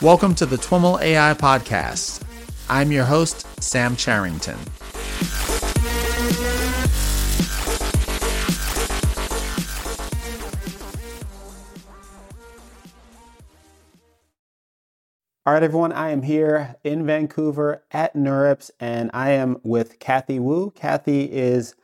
Welcome to the TWIML AI Podcast. I'm your host, Sam Charrington. All right, everyone, I am here in Vancouver at NeurIPS, and I am with Kathy Wu. Kathy is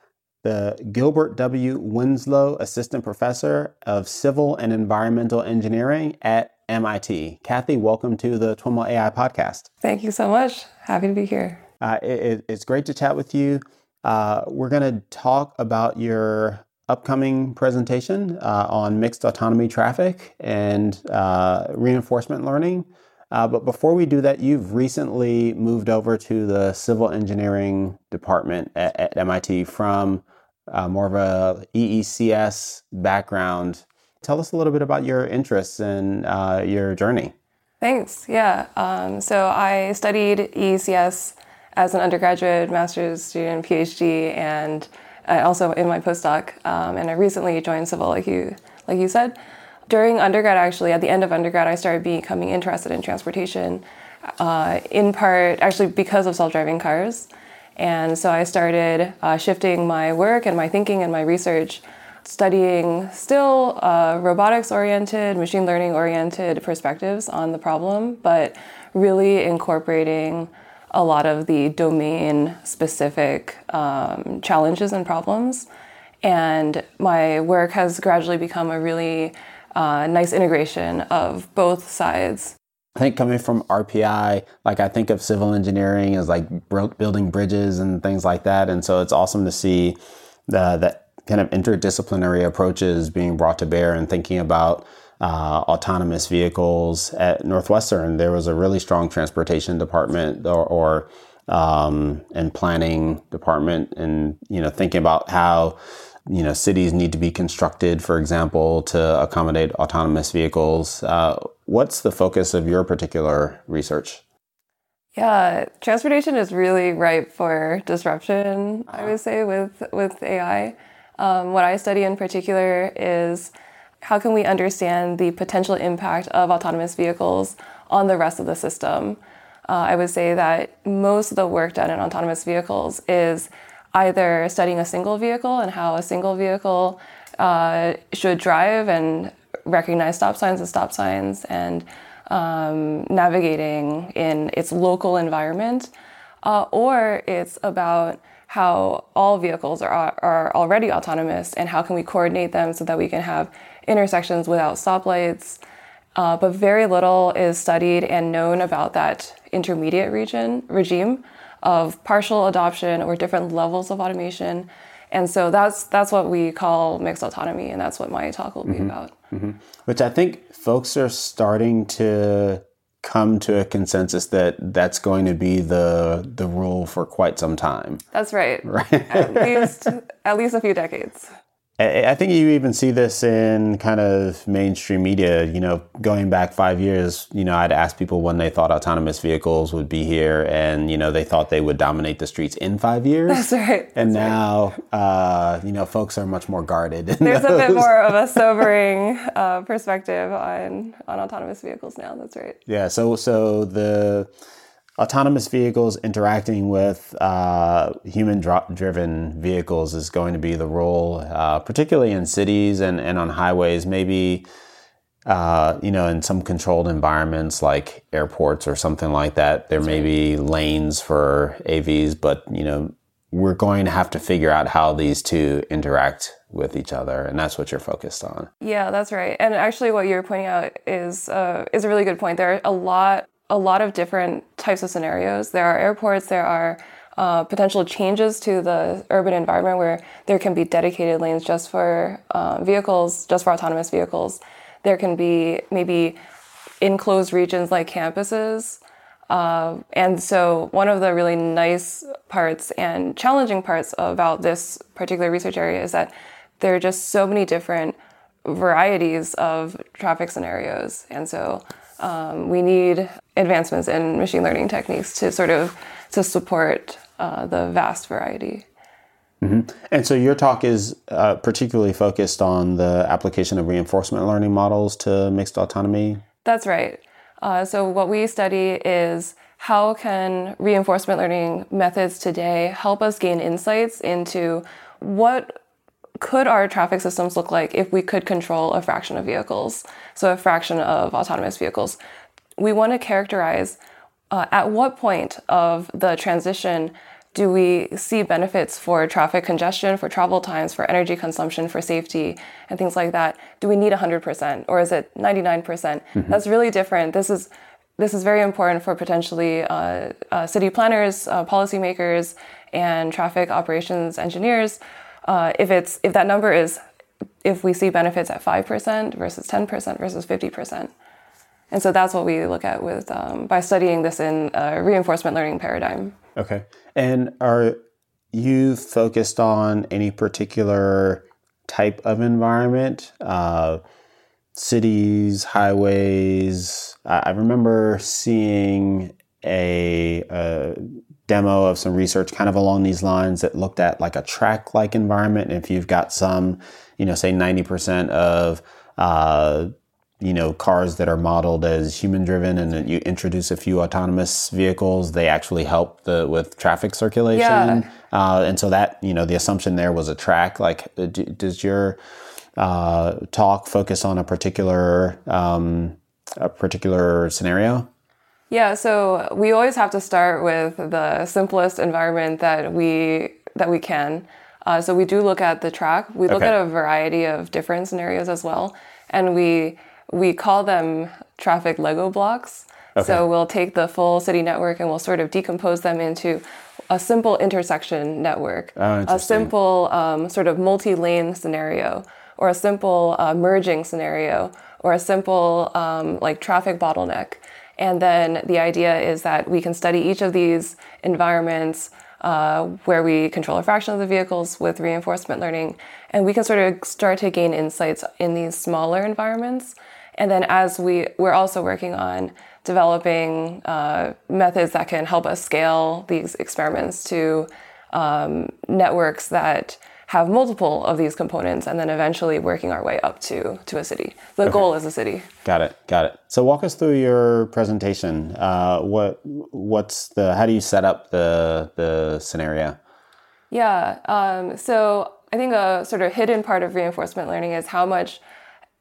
the Gilbert W. Winslow Assistant Professor of Civil and Environmental Engineering at MIT. Kathy, welcome to the TWIML AI podcast. Thank you so much. Happy to be here. Uh, it, it's great to chat with you. Uh, we're going to talk about your upcoming presentation uh, on mixed autonomy traffic and uh, reinforcement learning. Uh, but before we do that, you've recently moved over to the civil engineering department at, at MIT from uh, more of a EECS background tell us a little bit about your interests and uh, your journey. Thanks. Yeah. Um, so I studied EECS as an undergraduate, master's student, PhD, and also in my postdoc. Um, and I recently joined Civil, like you, like you said. During undergrad, actually, at the end of undergrad, I started becoming interested in transportation, uh, in part actually because of self-driving cars. And so I started uh, shifting my work and my thinking and my research studying still uh, robotics oriented, machine learning oriented perspectives on the problem, but really incorporating a lot of the domain specific um, challenges and problems. And my work has gradually become a really uh, nice integration of both sides. I think coming from RPI, like I think of civil engineering as like building bridges and things like that. And so it's awesome to see the, the kind of interdisciplinary approaches being brought to bear and thinking about uh, autonomous vehicles at Northwestern. There was a really strong transportation department or, or um, and planning department, and you know thinking about how you know cities need to be constructed, for example, to accommodate autonomous vehicles. Uh, what's the focus of your particular research? Yeah, transportation is really ripe for disruption. I would say with with AI. Um, what I study in particular is how can we understand the potential impact of autonomous vehicles on the rest of the system. Uh, I would say that most of the work done in autonomous vehicles is either studying a single vehicle and how a single vehicle uh, should drive and recognize stop signs and stop signs and um, navigating in its local environment, uh, or it's about how all vehicles are, are already autonomous and how can we coordinate them so that we can have intersections without stoplights. Uh, but very little is studied and known about that intermediate region regime of partial adoption or different levels of automation. And so that's that's what we call mixed autonomy, and that's what my talk will be mm-hmm. about. Mm-hmm. Which I think folks are starting to come to a consensus that that's going to be the the rule for quite some time. That's right. Right. at least at least a few decades. I think you even see this in kind of mainstream media. You know, going back five years, you know, I'd ask people when they thought autonomous vehicles would be here, and you know, they thought they would dominate the streets in five years. That's right. And That's now, right. uh, you know, folks are much more guarded. There's those. a bit more of a sobering uh, perspective on on autonomous vehicles now. That's right. Yeah. So so the autonomous vehicles interacting with uh, human driven vehicles is going to be the role, uh, particularly in cities and, and on highways, maybe. Uh, you know, in some controlled environments like airports or something like that, there may be lanes for AVs, but you know, we're going to have to figure out how these two interact with each other, and that's what you're focused on. Yeah, that's right. And actually, what you're pointing out is uh, is a really good point. There are a lot a lot of different types of scenarios. There are airports, there are uh, potential changes to the urban environment where there can be dedicated lanes just for uh, vehicles, just for autonomous vehicles. There can be maybe enclosed regions like campuses. Uh, and so, one of the really nice parts and challenging parts about this particular research area is that there are just so many different varieties of traffic scenarios. And so, um, we need advancements in machine learning techniques to sort of to support uh, the vast variety. Mm-hmm. And so your talk is uh, particularly focused on the application of reinforcement learning models to mixed autonomy. That's right. Uh, so what we study is how can reinforcement learning methods today help us gain insights into what could our traffic systems look like if we could control a fraction of vehicles, so a fraction of autonomous vehicles. We want to characterize uh, at what point of the transition do we see benefits for traffic congestion, for travel times, for energy consumption, for safety, and things like that? Do we need 100% or is it 99%? percent mm hmm That's really different. This is this is very important for potentially uh, uh, city planners, uh, policymakers, and traffic operations engineers. Uh, if it's if that number is if we see benefits at five percent versus ten percent versus fifty percent, and so that's what we look at with um, by studying this in a reinforcement learning paradigm. Okay, and are you focused on any particular type of environment? Uh, cities, highways. I remember seeing a, a, demo of some research kind of along these lines that looked at like a track like environment. And if you've got some, you know, say 90% of, uh, you know, cars that are modeled as human driven and then you introduce a few autonomous vehicles, they actually help the, with traffic circulation. Yeah. Uh, and so that, you know, the assumption there was a track. Like, uh, does your, uh, talk focus on a particular um, a particular scenario? Yeah, so we always have to start with the simplest environment that we that we can. Uh, so we do look at the track. We look okay. at a variety of different scenarios as well, and we we call them traffic Lego blocks. Okay. So we'll take the full city network and we'll sort of decompose them into a simple intersection network, oh, a simple um, sort of multi-lane scenario, or a simple uh, merging scenario or a simple um, like traffic bottleneck. And then the idea is that we can study each of these environments uh, where we control a fraction of the vehicles with reinforcement learning, and we can sort of start to gain insights in these smaller environments. And then as we we're also working on developing uh, methods that can help us scale these experiments to um, networks that have multiple of these components and then eventually working our way up to to a city. The okay. goal is a city. Got it. Got it. So walk us through your presentation. Uh, what what's the how do you set up the the scenario? Yeah. Um, so I think a sort of hidden part of reinforcement learning is how much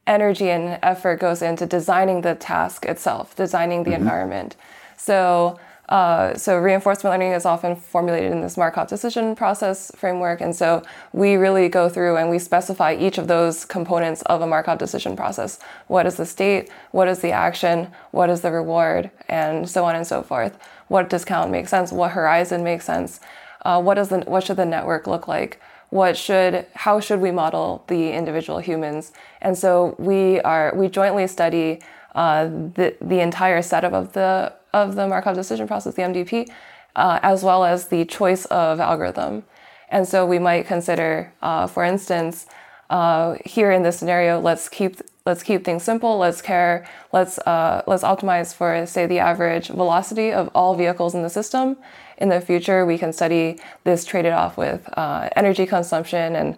energy and effort goes into designing the task itself, designing the mm-hmm. environment. So uh, so reinforcement learning is often formulated in this Markov decision process framework. And so we really go through and we specify each of those components of a Markov decision process. What is the state? What is the action? What is the reward? And so on and so forth. What discount makes sense? What horizon makes sense? Uh, what does the, what should the network look like? What should, how should we model the individual humans? And so we are, we jointly study uh, the, the entire setup of the of the Markov decision process, the MDP, uh, as well as the choice of algorithm. And so we might consider, uh, for instance, uh, here in this scenario, let's keep let's keep things simple. Let's care. Let's uh, let's optimize for say the average velocity of all vehicles in the system. In the future, we can study this traded off with uh, energy consumption and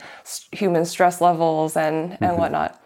human stress levels and mm-hmm. and whatnot.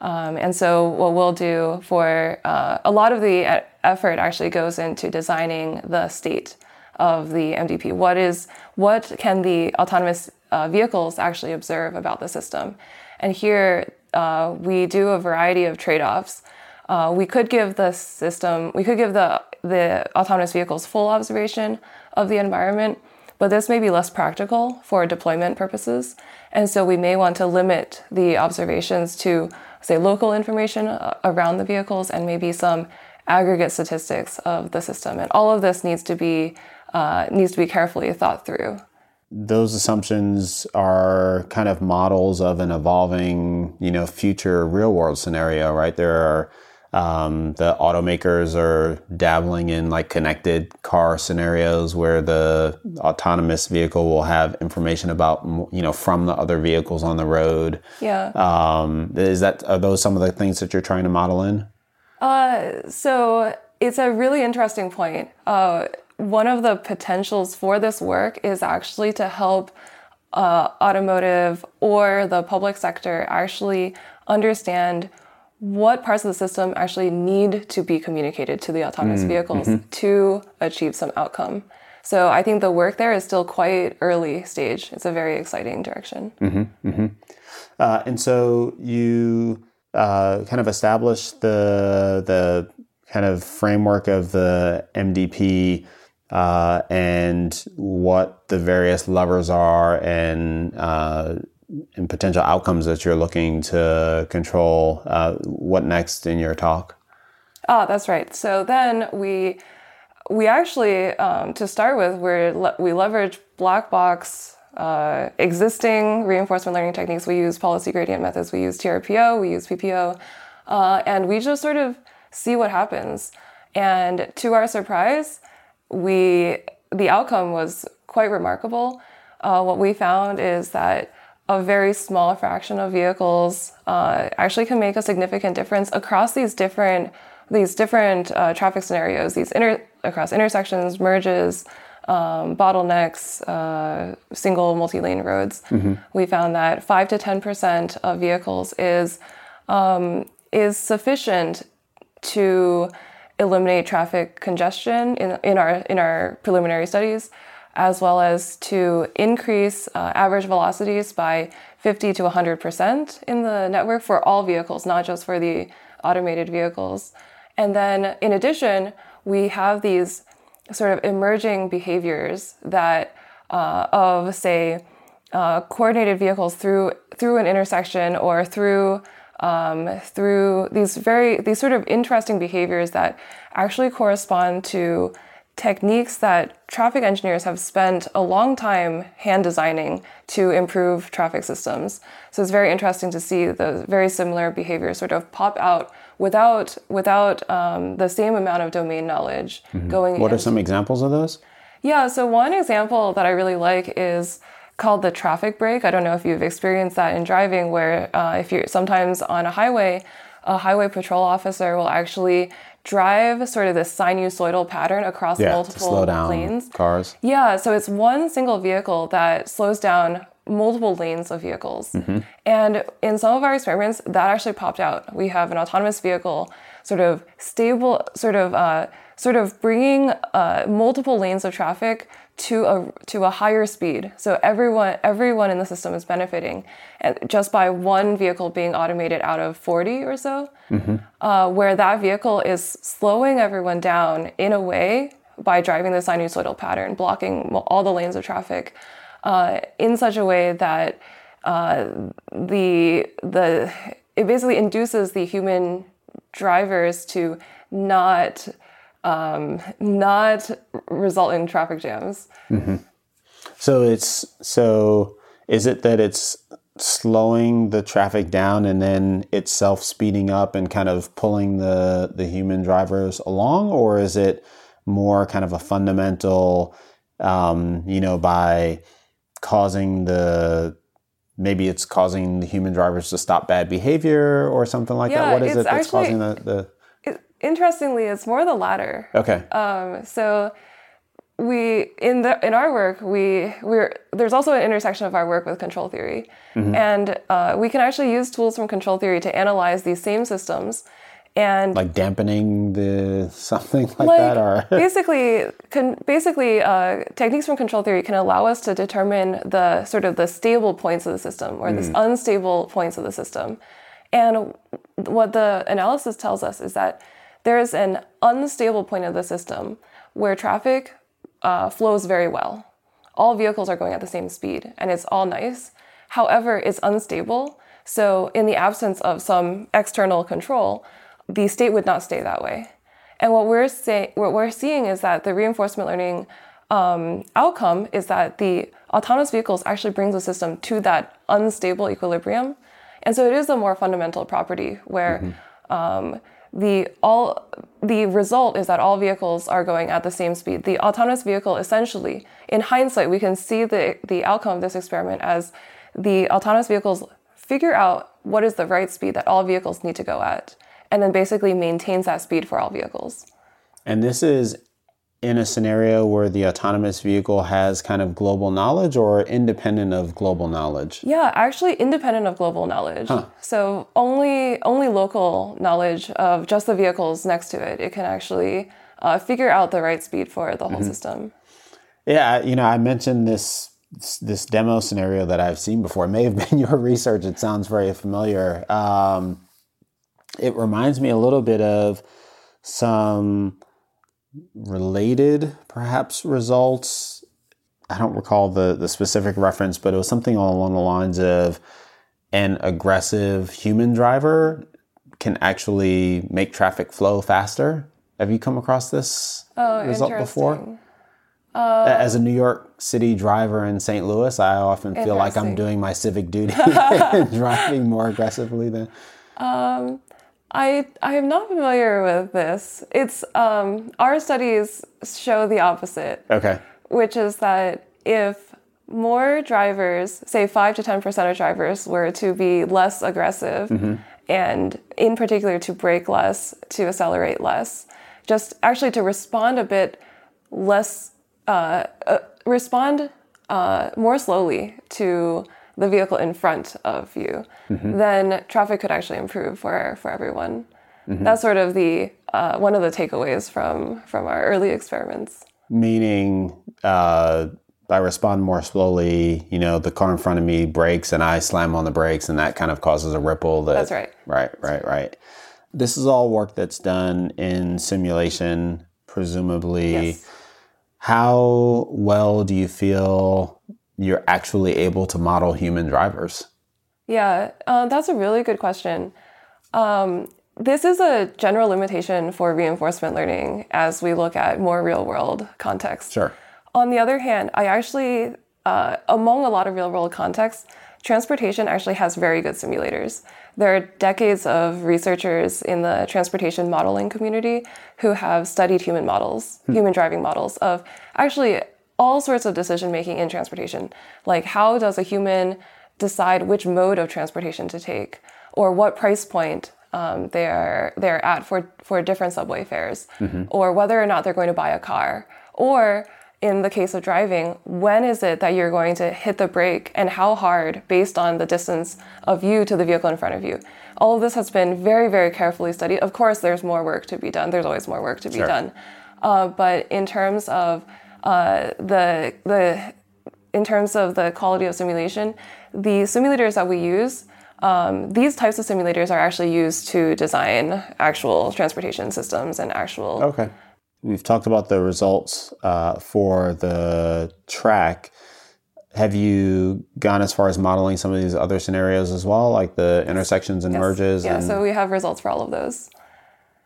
Um, and so, what we'll do for uh, a lot of the effort actually goes into designing the state of the MDP. What is what can the autonomous uh, vehicles actually observe about the system? And here uh, we do a variety of trade-offs. Uh, we could give the system, we could give the the autonomous vehicles full observation of the environment, but this may be less practical for deployment purposes. And so we may want to limit the observations to say, local information uh, around the vehicles and maybe some aggregate statistics of the system. And all of this needs to be uh, needs to be carefully thought through. Those assumptions are kind of models of an evolving, you know, future real world scenario, right? There are um, the automakers are dabbling in like connected car scenarios where the autonomous vehicle will have information about you know from the other vehicles on the road. Yeah. Um, is that are those some of the things that you're trying to model in? Uh, so it's a really interesting point. Uh, one of the potentials for this work is actually to help uh, automotive or the public sector actually understand what parts of the system actually need to be communicated to the autonomous vehicles to achieve some outcome. So I think the work there is still quite early stage. It's a very exciting direction. Uh, and so you uh, kind of established the the kind of framework of the MDP uh, and what the various levers are and uh, and potential outcomes that you're looking to control. Uh, what next in your talk? Ah, that's right. So then we we actually um, to start with we we leverage black box uh, existing reinforcement learning techniques. We use policy gradient methods. We use TRPO. We use PPO, uh, and we just sort of see what happens. And to our surprise, we the outcome was quite remarkable. Uh, what we found is that a very small fraction of vehicles uh, actually can make a significant difference across these different these different uh, traffic scenarios, these inter- across intersections, merges, um, bottlenecks, uh, single multi-lane roads. We found that five to ten percent of vehicles is um, is sufficient to eliminate traffic congestion in, in our in our preliminary studies, as well as to increase uh, average velocities by 50 to 100 percent in the network for all vehicles, not just for the automated vehicles. And then, in addition, we have these sort of emerging behaviors that uh, of say uh, coordinated vehicles through through an intersection or through um, through these very these sort of interesting behaviors that actually correspond to techniques that traffic engineers have spent a long time hand designing to improve traffic systems. So it's very interesting to see the very similar behaviors sort of pop out without without um, the same amount of domain knowledge going What in. are some examples of those? Yeah, so one example that I really like is called the traffic break. I don't know if you've experienced that in driving, where uh, if you're sometimes on a highway, a highway patrol officer will actually drive sort of this sinusoidal pattern across Yeah, multiple slow down lanes. cars. Yeah, so it's one single vehicle that slows down multiple lanes of vehicles. And in some of our experiments, that actually popped out. We have an autonomous vehicle, sort of stable, sort of, uh, sort of bringing uh, multiple lanes of traffic to a to a higher speed. So everyone everyone in the system is benefiting, and just by one vehicle being automated out of 40 or so, uh, where that vehicle is slowing everyone down in a way by driving the sinusoidal pattern, blocking all the lanes of traffic uh, in such a way that uh, the the it basically induces the human drivers to not um, not result in traffic jams. So it's so is it that it's slowing the traffic down and then itself speeding up and kind of pulling the the human drivers along, or is it more kind of a fundamental, um, you know, by causing the maybe it's causing the human drivers to stop bad behavior or something like Yeah, that. What is it that's actually- causing the, the interestingly, it's more the latter. okay? Um, so we in the in our work we we're there's also an intersection of our work with control theory, and uh, we can actually use tools from control theory to analyze these same systems, and like dampening the something like, like that, or? basically can basically uh, techniques from control theory can allow us to determine the sort of the stable points of the system or the unstable points of the system. And what the analysis tells us is that there is an unstable point of the system where traffic uh, flows very well. All vehicles are going at the same speed and it's all nice. However it's unstable. So in the absence of some external control the state would not stay that way. And what we're saying, what we're seeing is that the reinforcement learning um, outcome is that the autonomous vehicles actually brings the system to that unstable equilibrium, and so it is a more fundamental property where um, the all the result is that all vehicles are going at the same speed. The autonomous vehicle essentially, in hindsight, we can see the the outcome of this experiment as the autonomous vehicles figure out what is the right speed that all vehicles need to go at, and then basically maintains that speed for all vehicles. And this is in a scenario where the autonomous vehicle has kind of global knowledge or independent of global knowledge? Yeah, actually independent of global knowledge. Huh. So only only local knowledge of just the vehicles next to it. It can actually uh, figure out the right speed for the whole mm-hmm. system. Yeah, you know, I mentioned this this demo scenario that I've seen before. It may have been your research. It sounds very familiar. Um, it reminds me a little bit of some related, perhaps, results. I don't recall the, the specific reference, but it was something along the lines of an aggressive human driver can actually make traffic flow faster. Have you come across this oh, result before? Uh, As a New York City driver in St. Louis, I often feel like I'm doing my civic duty driving more aggressively than. Um, I I am not familiar with this. It's um, our studies show the opposite. Okay. Which is that if more drivers, say five to ten percent of drivers, were to be less aggressive, mm-hmm. and in particular to brake less, to accelerate less, just actually to respond a bit less uh, uh, respond uh, more slowly to the vehicle in front of you, mm-hmm. then traffic could actually improve for for everyone. Mm-hmm. That's sort of the uh, one of the takeaways from from our early experiments. Meaning, uh, I respond more slowly. You know, the car in front of me brakes, and I slam on the brakes, and that kind of causes a ripple. That, that's right. Right, right, right. This is all work that's done in simulation, presumably. Yes how well do you feel you're actually able to model human drivers? Yeah, uh, that's a really good question. Um, this is a general limitation for reinforcement learning as we look at more real world context. Sure. On the other hand, I actually, uh, among a lot of real world contexts, transportation actually has very good simulators. There are decades of researchers in the transportation modeling community who have studied human models, hmm. human driving models of actually all sorts of decision making in transportation. Like, how does a human decide which mode of transportation to take or what price point um, they're, they're at for, for different subway fares, mm-hmm. or whether or not they're going to buy a car, or in the case of driving, when is it that you're going to hit the brake and how hard based on the distance of you to the vehicle in front of you? All of this has been very, very carefully studied. Of course, there's more work to be done. There's always more work to be sure. done. Uh, but in terms of uh, the the in terms of the quality of simulation, the simulators that we use, um, these types of simulators are actually used to design actual transportation systems and actual okay. We've talked about the results uh, for the track. Have you gone as far as modeling some of these other scenarios as well, like the intersections and yes. merges? Yeah, and... so we have results for all of those.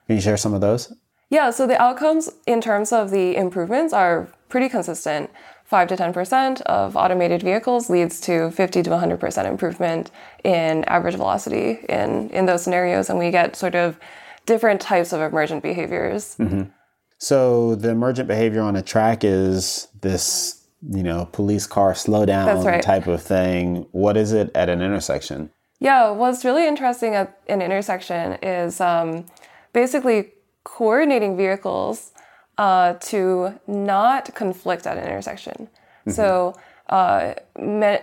Can you share some of those? Yeah, so the outcomes in terms of the improvements are pretty consistent. 5 to 10% of automated vehicles leads to 50 to 100% improvement in average velocity in, in those scenarios, and we get sort of different types of emergent behaviors. Mm-hmm. So the emergent behavior on a track is this, you know, police car slow down right. type of thing. What is it at an intersection? Yeah, what's really interesting at an intersection is um, basically coordinating vehicles uh, to not conflict at an intersection. Mm-hmm. So uh,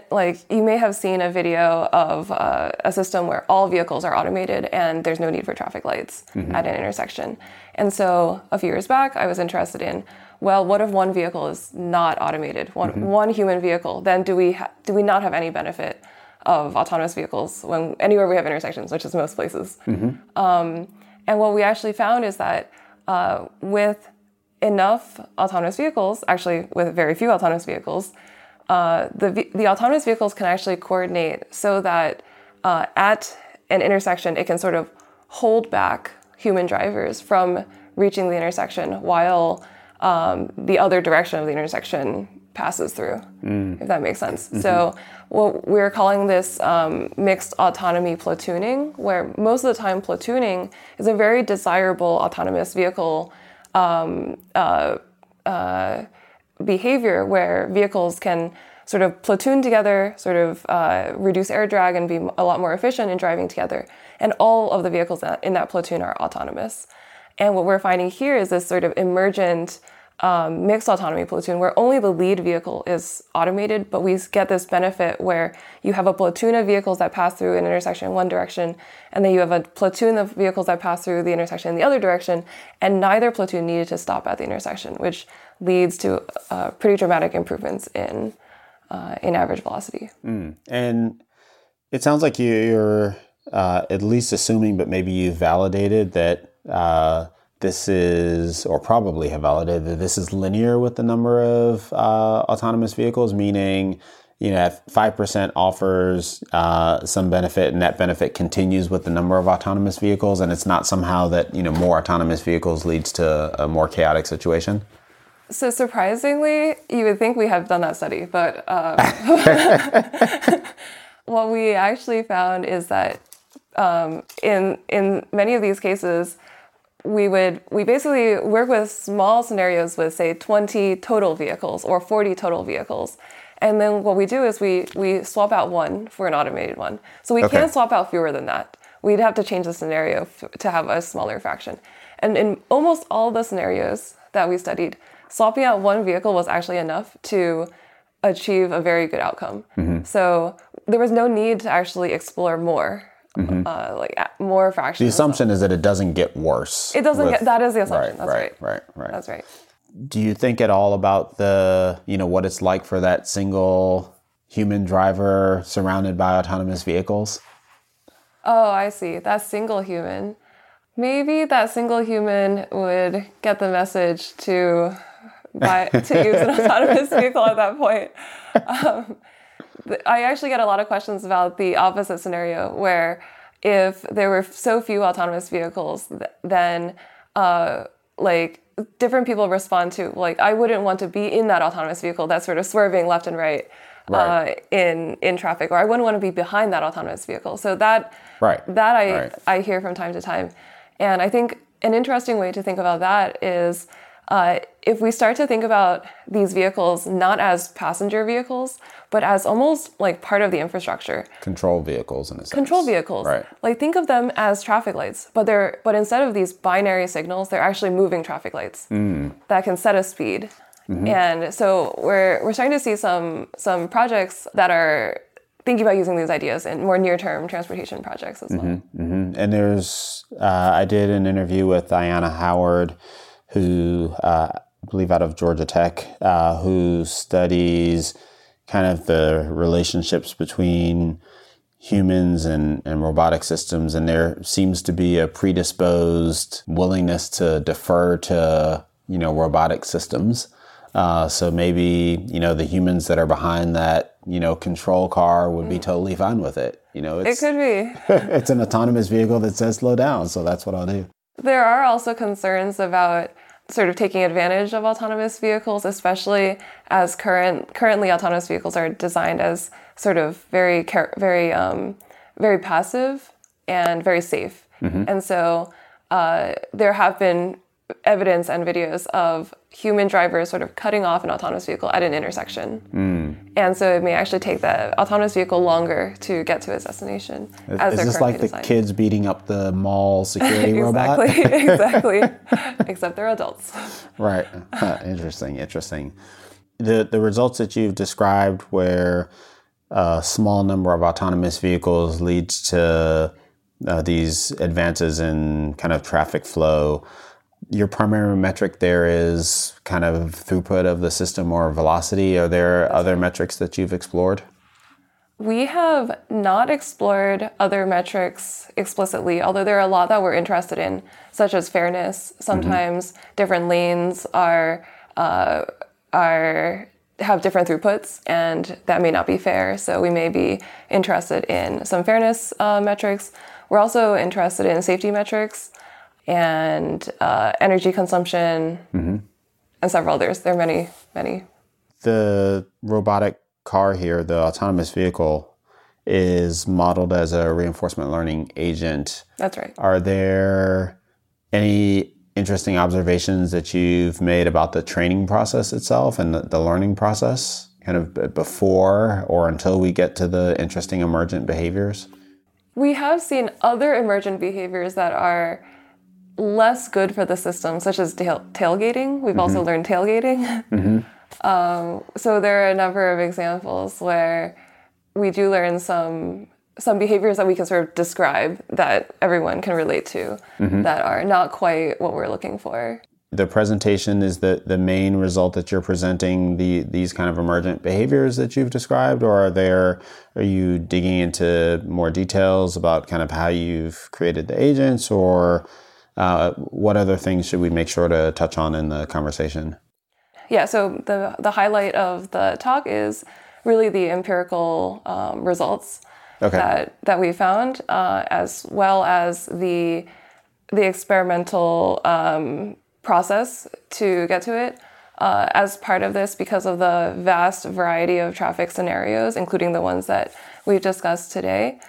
like you may have seen a video of uh, a system where all vehicles are automated and there's no need for traffic lights mm-hmm. at an intersection. And so a few years back, I was interested in, well, what if one vehicle is not automated, one, mm-hmm. one human vehicle? Then do we ha- do we not have any benefit of autonomous vehicles when anywhere we have intersections, which is most places? Mm-hmm. Um, and what we actually found is that uh, with enough autonomous vehicles, actually with very few autonomous vehicles, uh, the, the autonomous vehicles can actually coordinate so that uh, at an intersection, it can sort of hold back human drivers from reaching the intersection while um, the other direction of the intersection passes through, mm. if that makes sense. Mm-hmm. So, what we're calling this um, mixed autonomy platooning, where most of the time platooning is a very desirable autonomous vehicle um, uh, uh, behavior where vehicles can sort of platoon together, sort of uh, reduce air drag, and be a lot more efficient in driving together. And all of the vehicles in that platoon are autonomous. And what we're finding here is this sort of emergent um, mixed autonomy platoon where only the lead vehicle is automated, but we get this benefit where you have a platoon of vehicles that pass through an intersection in one direction, and then you have a platoon of vehicles that pass through the intersection in the other direction, and neither platoon needed to stop at the intersection, which leads to uh, pretty dramatic improvements in uh, in average velocity. Mm. And it sounds like you're uh, at least assuming, but maybe you validated that uh, this is, or probably have validated that this is linear with the number of uh, autonomous vehicles, meaning, you know, if 5% offers uh, some benefit and that benefit continues with the number of autonomous vehicles, and it's not somehow that, you know, more autonomous vehicles leads to a more chaotic situation? So surprisingly, you would think we have done that study, but um, what we actually found is that um, in in many of these cases, we would we basically work with small scenarios with say 20 total vehicles or 40 total vehicles. And then what we do is we we swap out one for an automated one. So we okay. can't swap out fewer than that. We'd have to change the scenario f- to have a smaller fraction. And in almost all the scenarios that we studied swapping out one vehicle was actually enough to achieve a very good outcome. Mm-hmm. so there was no need to actually explore more Mm-hmm. Uh, like more fractions. The assumption is that it doesn't get worse. It doesn't with, get. That is the assumption. Right, That's right, right, right, right. That's right. Do you think at all about the you know what it's like for that single human driver surrounded by autonomous vehicles? Oh, I see. That single human. Maybe that single human would get the message to buy to use an autonomous vehicle at that point. Um, I actually get a lot of questions about the opposite scenario where if there were so few autonomous vehicles, then uh, like different people respond to like I wouldn't want to be in that autonomous vehicle that's sort of swerving left and right, right. Uh, in in traffic, or I wouldn't want to be behind that autonomous vehicle. So that right. that I right. I hear from time to time, and I think an interesting way to think about that is uh, if we start to think about these vehicles not as passenger vehicles, but as almost like part of the infrastructure. Control vehicles in a sense. Control vehicles. Right. Like think of them as traffic lights, but they're but instead of these binary signals, they're actually moving traffic lights mm. that can set a speed. Mm-hmm. And so we're we're starting to see some some projects that are thinking about using these ideas in more near-term transportation projects as well. Mm-hmm, mm-hmm. And there's uh, I did an interview with Ayanna Howard who uh, I believe out of Georgia Tech, uh, who studies kind of the relationships between humans and, and robotic systems. And there seems to be a predisposed willingness to defer to, you know, robotic systems. Uh, so maybe, you know, the humans that are behind that, you know, control car would be mm. totally fine with it. You know, it could be. it's an autonomous vehicle that says slow down. So that's what I'll do. There are also concerns about sort of taking advantage of autonomous vehicles, especially as current currently autonomous vehicles are designed as sort of very very um, very passive and very safe. Mm-hmm. And so uh, there have been evidence and videos of human drivers sort of cutting off an autonomous vehicle at an intersection. Mm. And so it may actually take the autonomous vehicle longer to get to its destination. Is, as is this like designed. the kids beating up the mall security exactly, robot? exactly. Except they're adults. Right. interesting. Interesting. The the results that you've described where a small number of autonomous vehicles leads to uh, these advances in kind of traffic flow your primary metric there is kind of throughput of the system or velocity. Are there other metrics that you've explored? We have not explored other metrics explicitly, although there are a lot that we're interested in, such as fairness. Sometimes mm-hmm. different lanes are uh, are have different throughputs, and that may not be fair. So we may be interested in some fairness uh, metrics. We're also interested in safety metrics and uh, energy consumption, mm-hmm. and several others. There are many, many. The robotic car here, the autonomous vehicle, is modeled as a reinforcement learning agent. That's right. Are there any interesting observations that you've made about the training process itself and the, the learning process, kind of before or until we get to the interesting emergent behaviors? We have seen other emergent behaviors that are less good for the system, such as tail- tailgating. We've also mm-hmm. learned tailgating. Mm-hmm. um, so there are a number of examples where we do learn some some behaviors that we can sort of describe that everyone can relate to mm-hmm. that are not quite what we're looking for. The presentation is the, the main result that you're presenting the these kind of emergent behaviors that you've described, or are there are you digging into more details about kind of how you've created the agents, or uh, what other things should we make sure to touch on in the conversation? Yeah, so the the highlight of the talk is really the empirical um, results Okay. that that we found, uh, as well as the the experimental um, process to get to it. Uh, as part of this, because of the vast variety of traffic scenarios, including the ones that we've discussed today,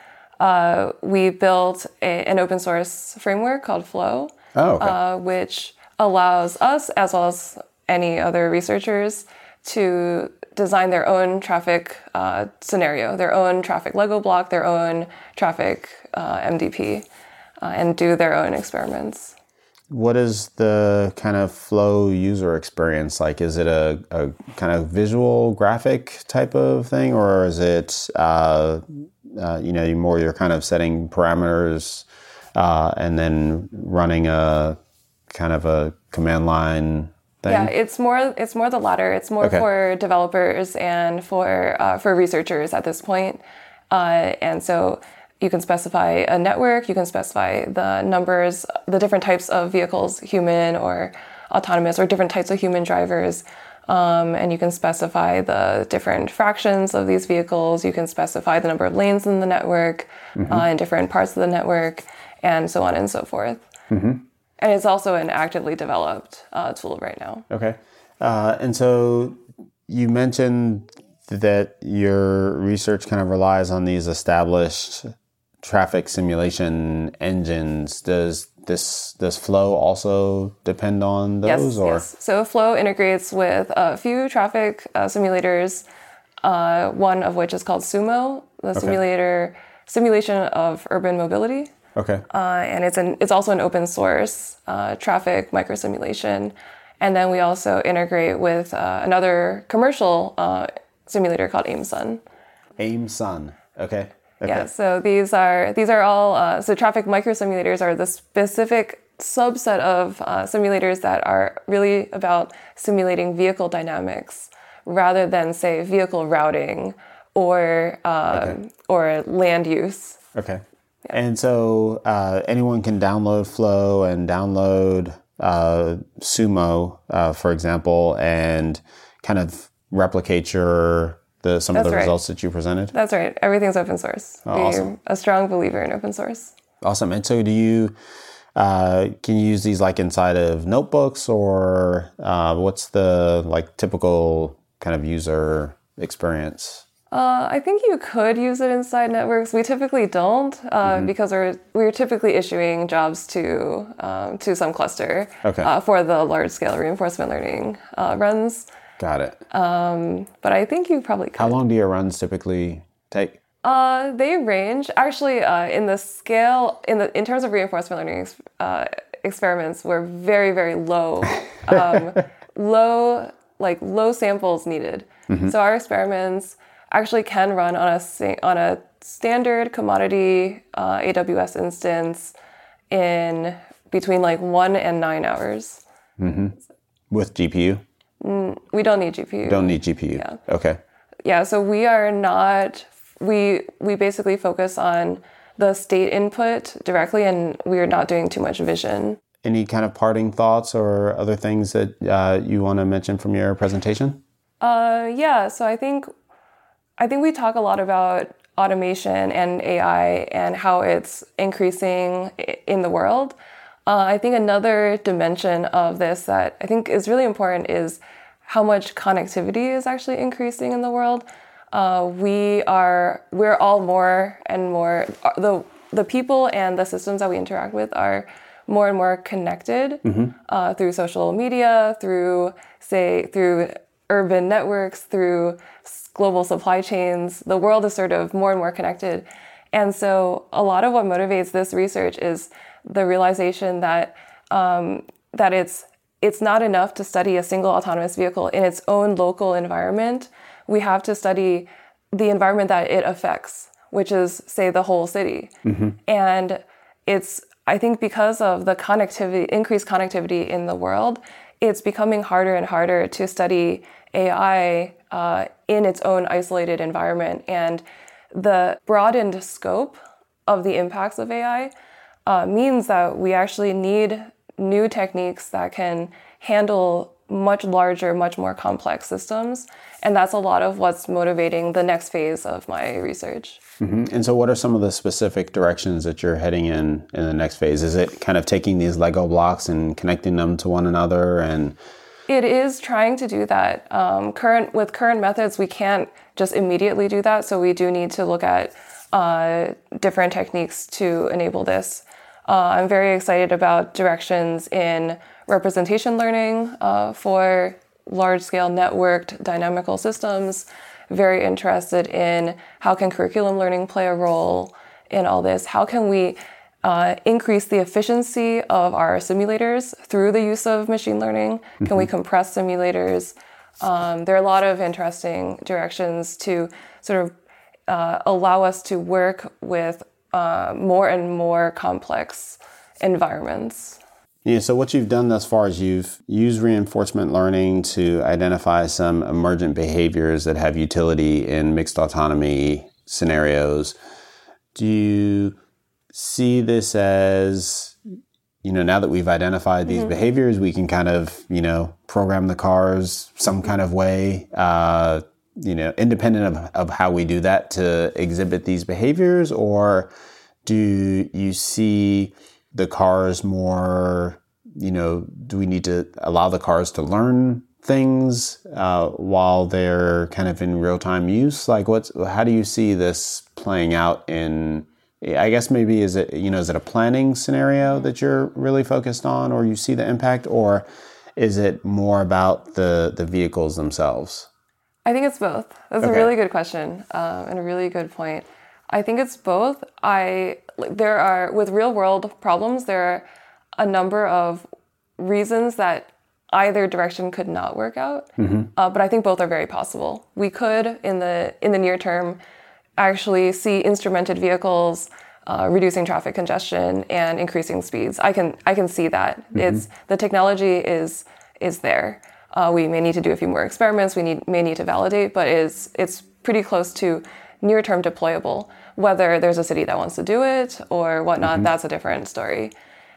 uh, we built a, an open source framework called Flow, Oh, okay. uh, which allows us, as well as any other researchers, to design their own traffic uh, scenario, their own traffic Lego block, their own traffic uh, MDP, uh, and do their own experiments. What is the kind of flow user experience like? Is it a, a kind of visual graphic type of thing, or is it uh, you know more you're kind of setting parameters uh, and then running a kind of a command line thing? Yeah, it's more it's more the latter. It's more Okay. for developers and for uh, for researchers at this point. Uh, and so you can specify a network. You can specify the numbers, the different types of vehicles, human or autonomous, or different types of human drivers. Um, and you can specify the different fractions of these vehicles. You can specify the number of lanes in the network, uh, in different parts of the network, and so on and so forth. And it's also an actively developed uh, tool right now. Okay. Uh, and so you mentioned that your research kind of relies on these established traffic simulation engines. Does this does Flow also depend on those, Yes, or yes. So Flow integrates with a few traffic uh, simulators. Uh, one of which is called Sumo, the simulator simulation of urban mobility, okay, uh, and it's an it's also an open source uh, traffic micro simulation. And then we also integrate with uh, another commercial uh, simulator called Aimsun. Aim Sun. Okay, okay, Yeah, so these are these are all uh, so traffic micro simulators are the specific subset of uh, simulators that are really about simulating vehicle dynamics rather than say vehicle routing or um, or land use. okay. And so uh, anyone can download Flow and download uh, Sumo, uh, for example, and kind of replicate your the some of the right. results that you presented. That's right. Everything's open source. Oh, We're awesome. a strong believer in open source. Awesome. And so, do you uh, can you use these like inside of notebooks, or uh, what's the like typical kind of user experience? Uh, I think you could use it inside networks. We typically don't uh, Mm-hmm. because we're we're typically issuing jobs to um, to some cluster Okay. uh, for the large scale reinforcement learning uh, runs. Got it. Um, But I think you probably could. How long do your runs typically take? Uh, they range actually uh, in the scale in the in terms of reinforcement learning uh, experiments. We're very very low, um, low like low samples needed. So our experiments actually can run on a on a standard commodity uh, AWS instance in between like one and nine hours. With GPU? We don't need GPU. Don't need GPU. Yeah. Okay. Yeah, so we are not we we basically focus on the state input directly and we are not doing too much vision. Any kind of parting thoughts or other things that uh, you want to mention from your presentation? Uh yeah, so I think I think we talk a lot about automation and AI and how it's increasing in the world. Uh, I think another dimension of this that I think is really important is how much connectivity is actually increasing in the world. Uh, we are we're all more and more uh, the the people and the systems that we interact with are more and more connected uh, through social media, through say through urban networks, through global supply chains. The world is sort of more and more connected, and so a lot of what motivates this research is the realization that um, that it's it's not enough to study a single autonomous vehicle in its own local environment. We have to study the environment that it affects, which is, say, the whole city. Mm-hmm. And it's, I think, because of the connectivity, increased connectivity in the world, it's becoming harder and harder to study AI uh, in its own isolated environment. And the broadened scope of the impacts of AI uh, means that we actually need new techniques that can handle much larger, much more complex systems. And that's a lot of what's motivating the next phase of my research. Mm-hmm. And so, what are some of the specific directions that you're heading in in the next phase? Is it kind of taking these Lego blocks and connecting them to one another and it is trying to do that. Um, current with current methods, we can't just immediately do that. So we do need to look at uh, different techniques to enable this. Uh, I'm very excited about directions in representation learning uh, for large scale networked dynamical systems. Very interested in how can curriculum learning play a role in all this? How can we uh, increase the efficiency of our simulators through the use of machine learning? Mm-hmm. Can we mm-hmm. compress simulators? Um, there are a lot of interesting directions to sort of uh, allow us to work with uh, more and more complex environments. Yeah, so what you've done thus far is you've used reinforcement learning to identify some emergent behaviors that have utility in mixed autonomy scenarios. Do you see this as, you know, now that we've identified these mm-hmm. behaviors, we can kind of, you know, program the cars some kind of way, uh, you know, independent of, of how we do that to exhibit these behaviors? Or do you see the cars more, you know, do we need to allow the cars to learn things uh, while they're kind of in real time use? Like, what's how do you see this playing out in? I guess maybe is it you know is it a planning scenario that you're really focused on, or you see the impact, or is it more about the the vehicles themselves? I think it's both. That's okay. a really good question um, and a really good point. I think it's both. I there are with real world problems there are a number of reasons that either direction could not work out. Mm-hmm. Uh, but I think both are very possible. We could in the in the near term actually see instrumented vehicles uh, reducing traffic congestion and increasing speeds. I can I can see that. Mm-hmm. It's the technology is is there. Uh, we may need to do a few more experiments. We need may need to validate, but it's it's pretty close to near term deployable. Whether there's a city that wants to do it or whatnot, mm-hmm. that's a different story.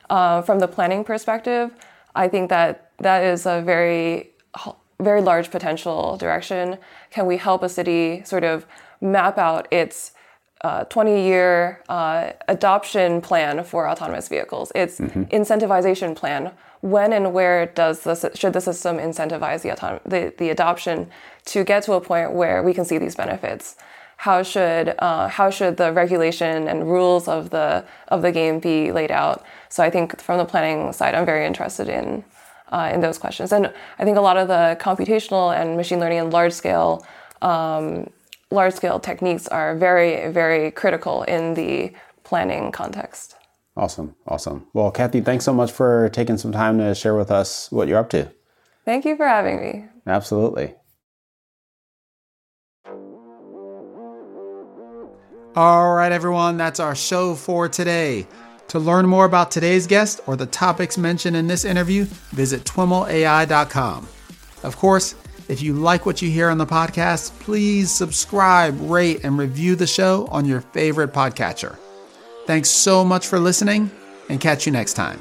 Uh, from the planning perspective, I think that that is a very, very large potential direction. Can we help a city sort of map out its 20 uh, year uh, adoption plan for autonomous vehicles, its mm-hmm. incentivization plan? When and where does the, should the system incentivize the, autom- the, the adoption to get to a point where we can see these benefits? how should uh, how should the regulation and rules of the of the game be laid out? So I think from the planning side, I'm very interested in uh, in those questions, and I think a lot of the computational and machine learning and large scale um, large scale techniques are very very critical in the planning context. Awesome, awesome. Well, Cathy, thanks so much for taking some time to share with us what you're up to. Thank you for having me. Absolutely. All right, everyone, that's our show for today. To learn more about today's guest or the topics mentioned in this interview, visit twimlai.com. Of course, if you like what you hear on the podcast, please subscribe, rate, and review the show on your favorite podcatcher. Thanks so much for listening, and catch you next time.